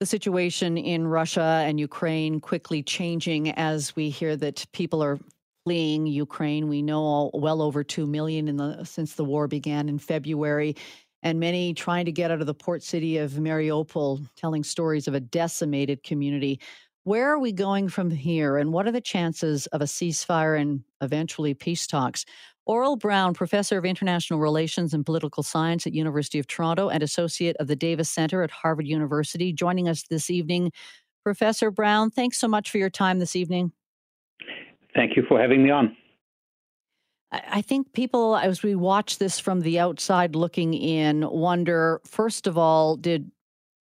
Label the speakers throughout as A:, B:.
A: the situation in Russia and Ukraine quickly changing as we hear that people are fleeing Ukraine. We know well over 2 million the since the war began in February and many trying to get out of the port city of Mariupol telling stories of a decimated community. Where are we going from here and what are the chances of a ceasefire and eventually peace talks? Aurel Braun, professor of international relations and political science at University of Toronto and associate of the Davis Center at Harvard University, joining us this evening. Professor Braun, thanks so much for your time this evening.
B: Thank you for having me on.
A: I think people, as we watch this from the outside looking in, wonder first of all, did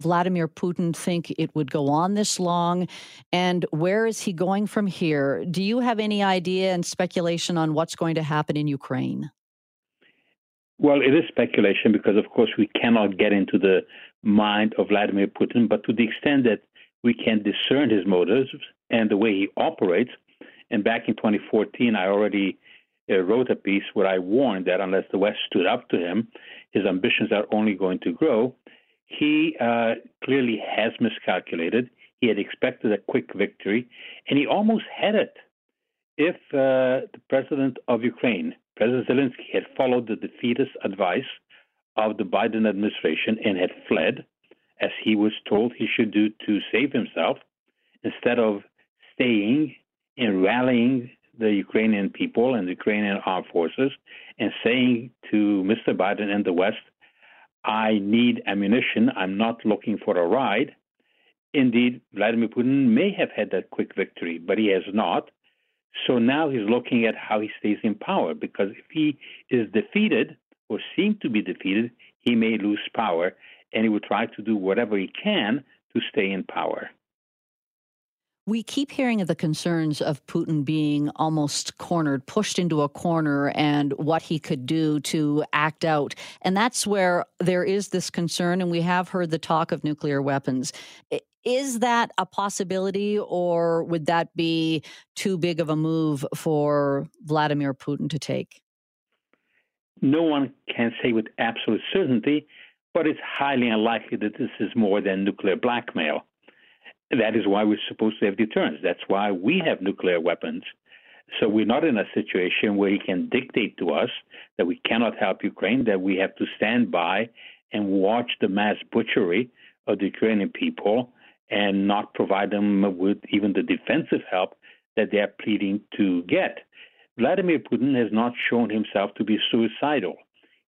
A: Vladimir Putin think it would go on this long? And where is he going from here? Do you have any idea and speculation on what's going to happen in Ukraine?
B: Well, it is speculation because, of course, we cannot get into the mind of Vladimir Putin, but to the extent that we can discern his motives and the way he operates, and back in 2014, I already uh, wrote a piece where I warned that unless the West stood up to him, his ambitions are only going to grow he uh, clearly has miscalculated. He had expected a quick victory, and he almost had it if uh, the president of Ukraine, President Zelensky, had followed the defeatist advice of the Biden administration and had fled, as he was told he should do to save himself, instead of staying and rallying the Ukrainian people and the Ukrainian armed forces and saying to Mr. Biden and the West, I need ammunition. I'm not looking for a ride. Indeed, Vladimir Putin may have had that quick victory, but he has not. So now he's looking at how he stays in power because if he is defeated or seems to be defeated, he may lose power and he will try to do whatever he can to stay in power.
A: We keep hearing of the concerns of Putin being almost cornered, pushed into a corner, and what he could do to act out. And that's where there is this concern, and we have heard the talk of nuclear weapons. Is that a possibility, or would that be too big of a move for Vladimir Putin to take?
B: No one can say with absolute certainty, but it's highly unlikely that this is more than nuclear blackmail. That is why we're supposed to have deterrence. That's why we have nuclear weapons. So we're not in a situation where he can dictate to us that we cannot help Ukraine, that we have to stand by and watch the mass butchery of the Ukrainian people and not provide them with even the defensive help that they're pleading to get. Vladimir Putin has not shown himself to be suicidal.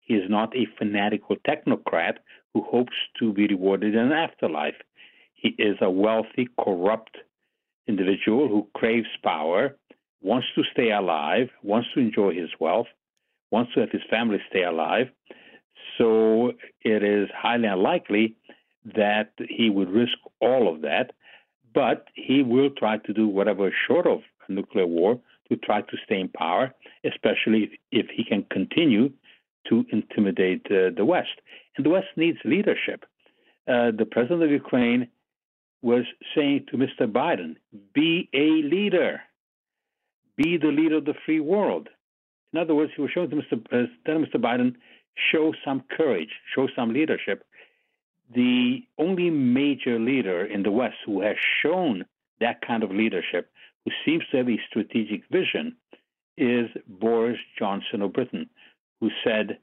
B: He is not a fanatical technocrat who hopes to be rewarded in an afterlife. He is a wealthy, corrupt individual who craves power, wants to stay alive, wants to enjoy his wealth, wants to have his family stay alive. So it is highly unlikely that he would risk all of that, but he will try to do whatever is short of a nuclear war to try to stay in power, especially if he can continue to intimidate uh, the West. And the West needs leadership. Uh, the president of Ukraine was saying to Mr. Biden, be a leader, be the leader of the free world. In other words, he was showing to Mr. Uh, telling Mr. Biden, show some courage, show some leadership. The only major leader in the West who has shown that kind of leadership, who seems to have a strategic vision, is Boris Johnson of Britain, who said,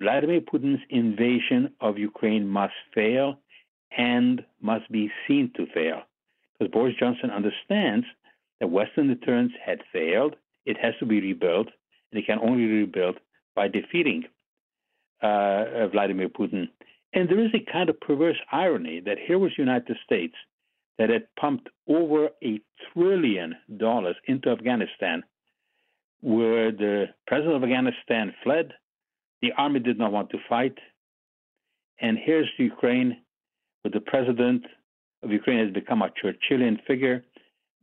B: Vladimir Putin's invasion of Ukraine must fail and must be seen to fail. Because Boris Johnson understands that Western deterrence had failed, it has to be rebuilt, and it can only be rebuilt by defeating uh, Vladimir Putin. And there is a kind of perverse irony that here was the United States that had pumped over a trillion dollars into Afghanistan, where the president of Afghanistan fled, the army did not want to fight, and here's Ukraine but the president of Ukraine has become a Churchillian figure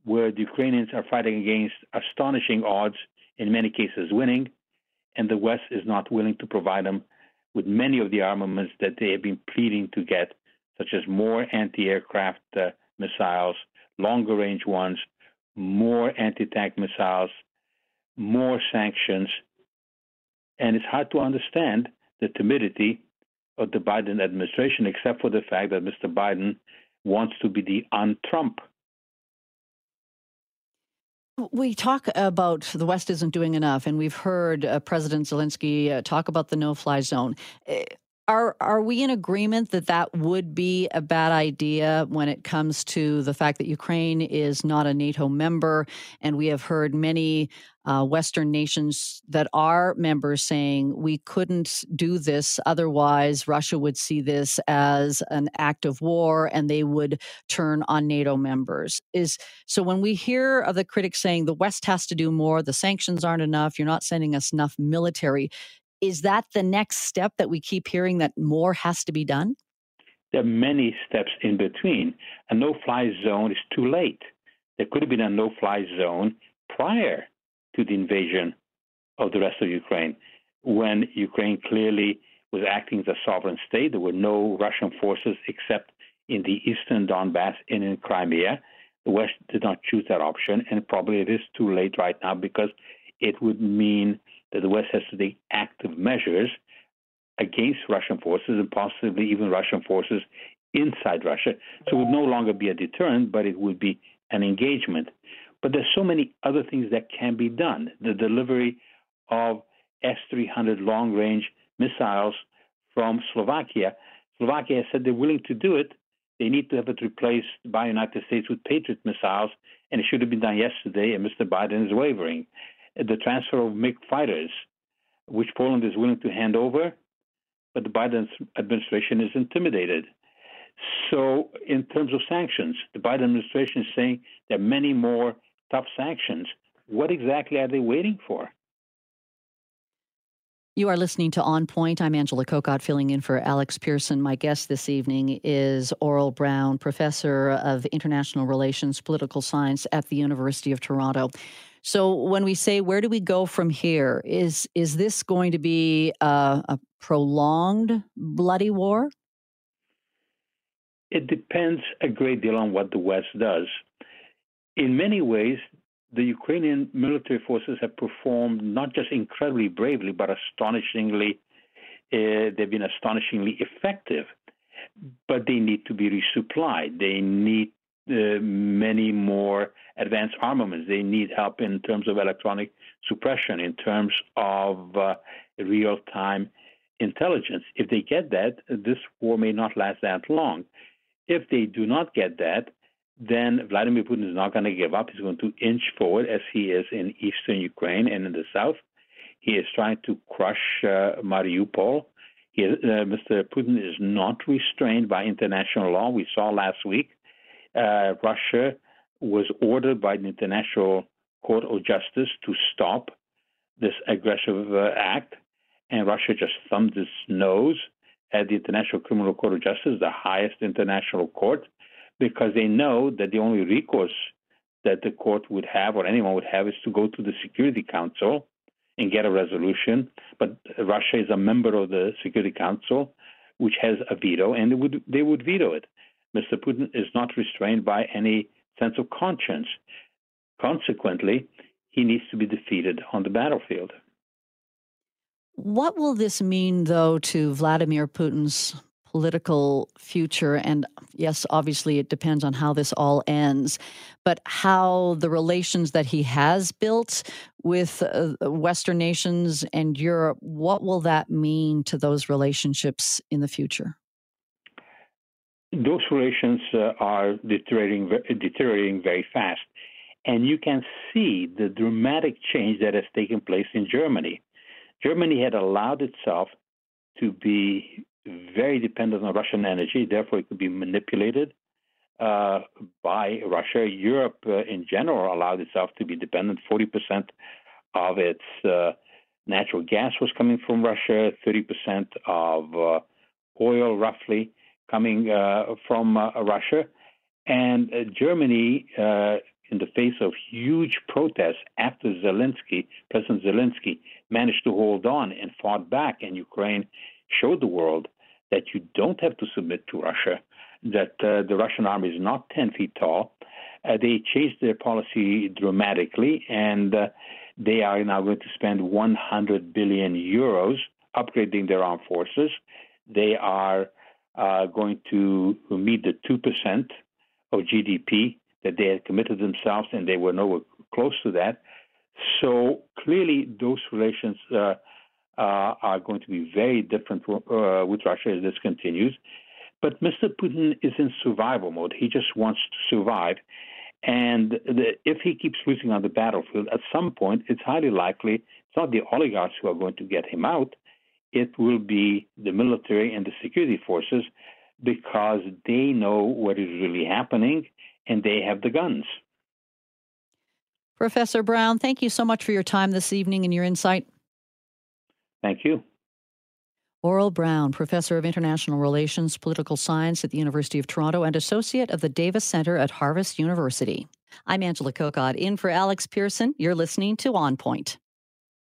B: where the Ukrainians are fighting against astonishing odds, in many cases winning, and the West is not willing to provide them with many of the armaments that they have been pleading to get, such as more anti aircraft uh, missiles, longer range ones, more anti tank missiles, more sanctions. And it's hard to understand the timidity of the Biden administration, except for the fact that Mr. Biden wants to be the on Trump.
A: We talk about the West isn't doing enough, and we've heard uh, President Zelensky uh, talk about the no fly zone. Eh, are are we in agreement that that would be a bad idea when it comes to the fact that Ukraine is not a NATO member, and we have heard many uh, Western nations that are members saying we couldn't do this otherwise. Russia would see this as an act of war, and they would turn on NATO members. Is so when we hear of the critics saying the West has to do more, the sanctions aren't enough, you're not sending us enough military is that the next step that we keep hearing that more has to be done?
B: There are many steps in between. A no fly zone is too late. There could have been a no fly zone prior to the invasion of the rest of Ukraine when Ukraine clearly was acting as a sovereign state. There were no Russian forces except in the eastern Donbass and in Crimea. The West did not choose that option, and probably it is too late right now because it would mean that the West has to take active measures against Russian forces and possibly even Russian forces inside Russia. So it would no longer be a deterrent, but it would be an engagement. But there's so many other things that can be done. The delivery of S-300 long-range missiles from Slovakia. Slovakia has said they're willing to do it. They need to have it replaced by the United States with Patriot missiles, and it should have been done yesterday, and Mr. Biden is wavering the transfer of MiG fighters, which Poland is willing to hand over, but the Biden administration is intimidated. So, in terms of sanctions, the Biden administration is saying there are many more tough sanctions. What exactly are they waiting for?
A: You are listening to On Point. I'm Angela Kokott, filling in for Alex Pierson. My guest this evening is Aurel Braun, professor of international relations, political science at the University of Toronto. So when we say where do we go from here, is is this going to be a, a prolonged bloody war?
B: It depends a great deal on what the West does. In many ways, the Ukrainian military forces have performed not just incredibly bravely, but astonishingly, uh, they've been astonishingly effective. But they need to be resupplied. They need uh, many more advanced armaments. They need help in terms of electronic suppression, in terms of uh, real time intelligence. If they get that, this war may not last that long. If they do not get that, then Vladimir Putin is not going to give up. He's going to inch forward as he is in eastern Ukraine and in the south. He is trying to crush uh, Mariupol. He, uh, Mr. Putin is not restrained by international law. We saw last week uh, Russia was ordered by the International Court of Justice to stop this aggressive uh, act, and Russia just thumbed its nose at the International Criminal Court of Justice, the highest international court, because they know that the only recourse that the court would have or anyone would have is to go to the Security Council and get a resolution. But Russia is a member of the Security Council, which has a veto, and they would they would veto it. Mr. Putin is not restrained by any sense of conscience. Consequently, he needs to be defeated on the battlefield.
A: What will this mean, though, to Vladimir Putin's political future? And yes, obviously, it depends on how this all ends, but how the relations that he has built with uh, Western nations and Europe, what will that mean to those relationships in the future?
B: those relations uh, are deteriorating, deteriorating very fast. And you can see the dramatic change that has taken place in Germany. Germany had allowed itself to be very dependent on Russian energy, therefore, it could be manipulated uh, by Russia. Europe, uh, in general, allowed itself to be dependent. 40% of its uh, natural gas was coming from Russia, 30% of uh, oil, roughly coming uh, from uh, Russia. And Germany, in the face of huge protests after Zelensky, President Zelensky, managed to hold on and fought back, and Ukraine showed the world that you don't have to submit to Russia, that uh, the Russian army is not 10 feet tall. Uh, they changed their policy dramatically, and uh, they are now going to spend 100 billion euros upgrading their armed forces. they are uh, going to meet the 2% of GDP that they had committed themselves, and they were nowhere close to that. So clearly, those relations uh, are going to be very different uh, with Russia as this continues. But Mr. Putin is in survival mode. He just wants to survive. And the, if he keeps losing on the battlefield, at some point, it's highly likely it's not the oligarchs who are going to get him out. It will be the military and the security forces because they know what is really happening and they have the guns.
A: Professor Braun, thank you so much for your time this evening and your insight.
B: Thank you.
A: Aurel Braun, Professor of International Relations, Political Science at the University of Toronto, and Associate of the Davis Center at Harvard University. I'm Angela Kokott, in for Alex Pierson. You're listening to On Point.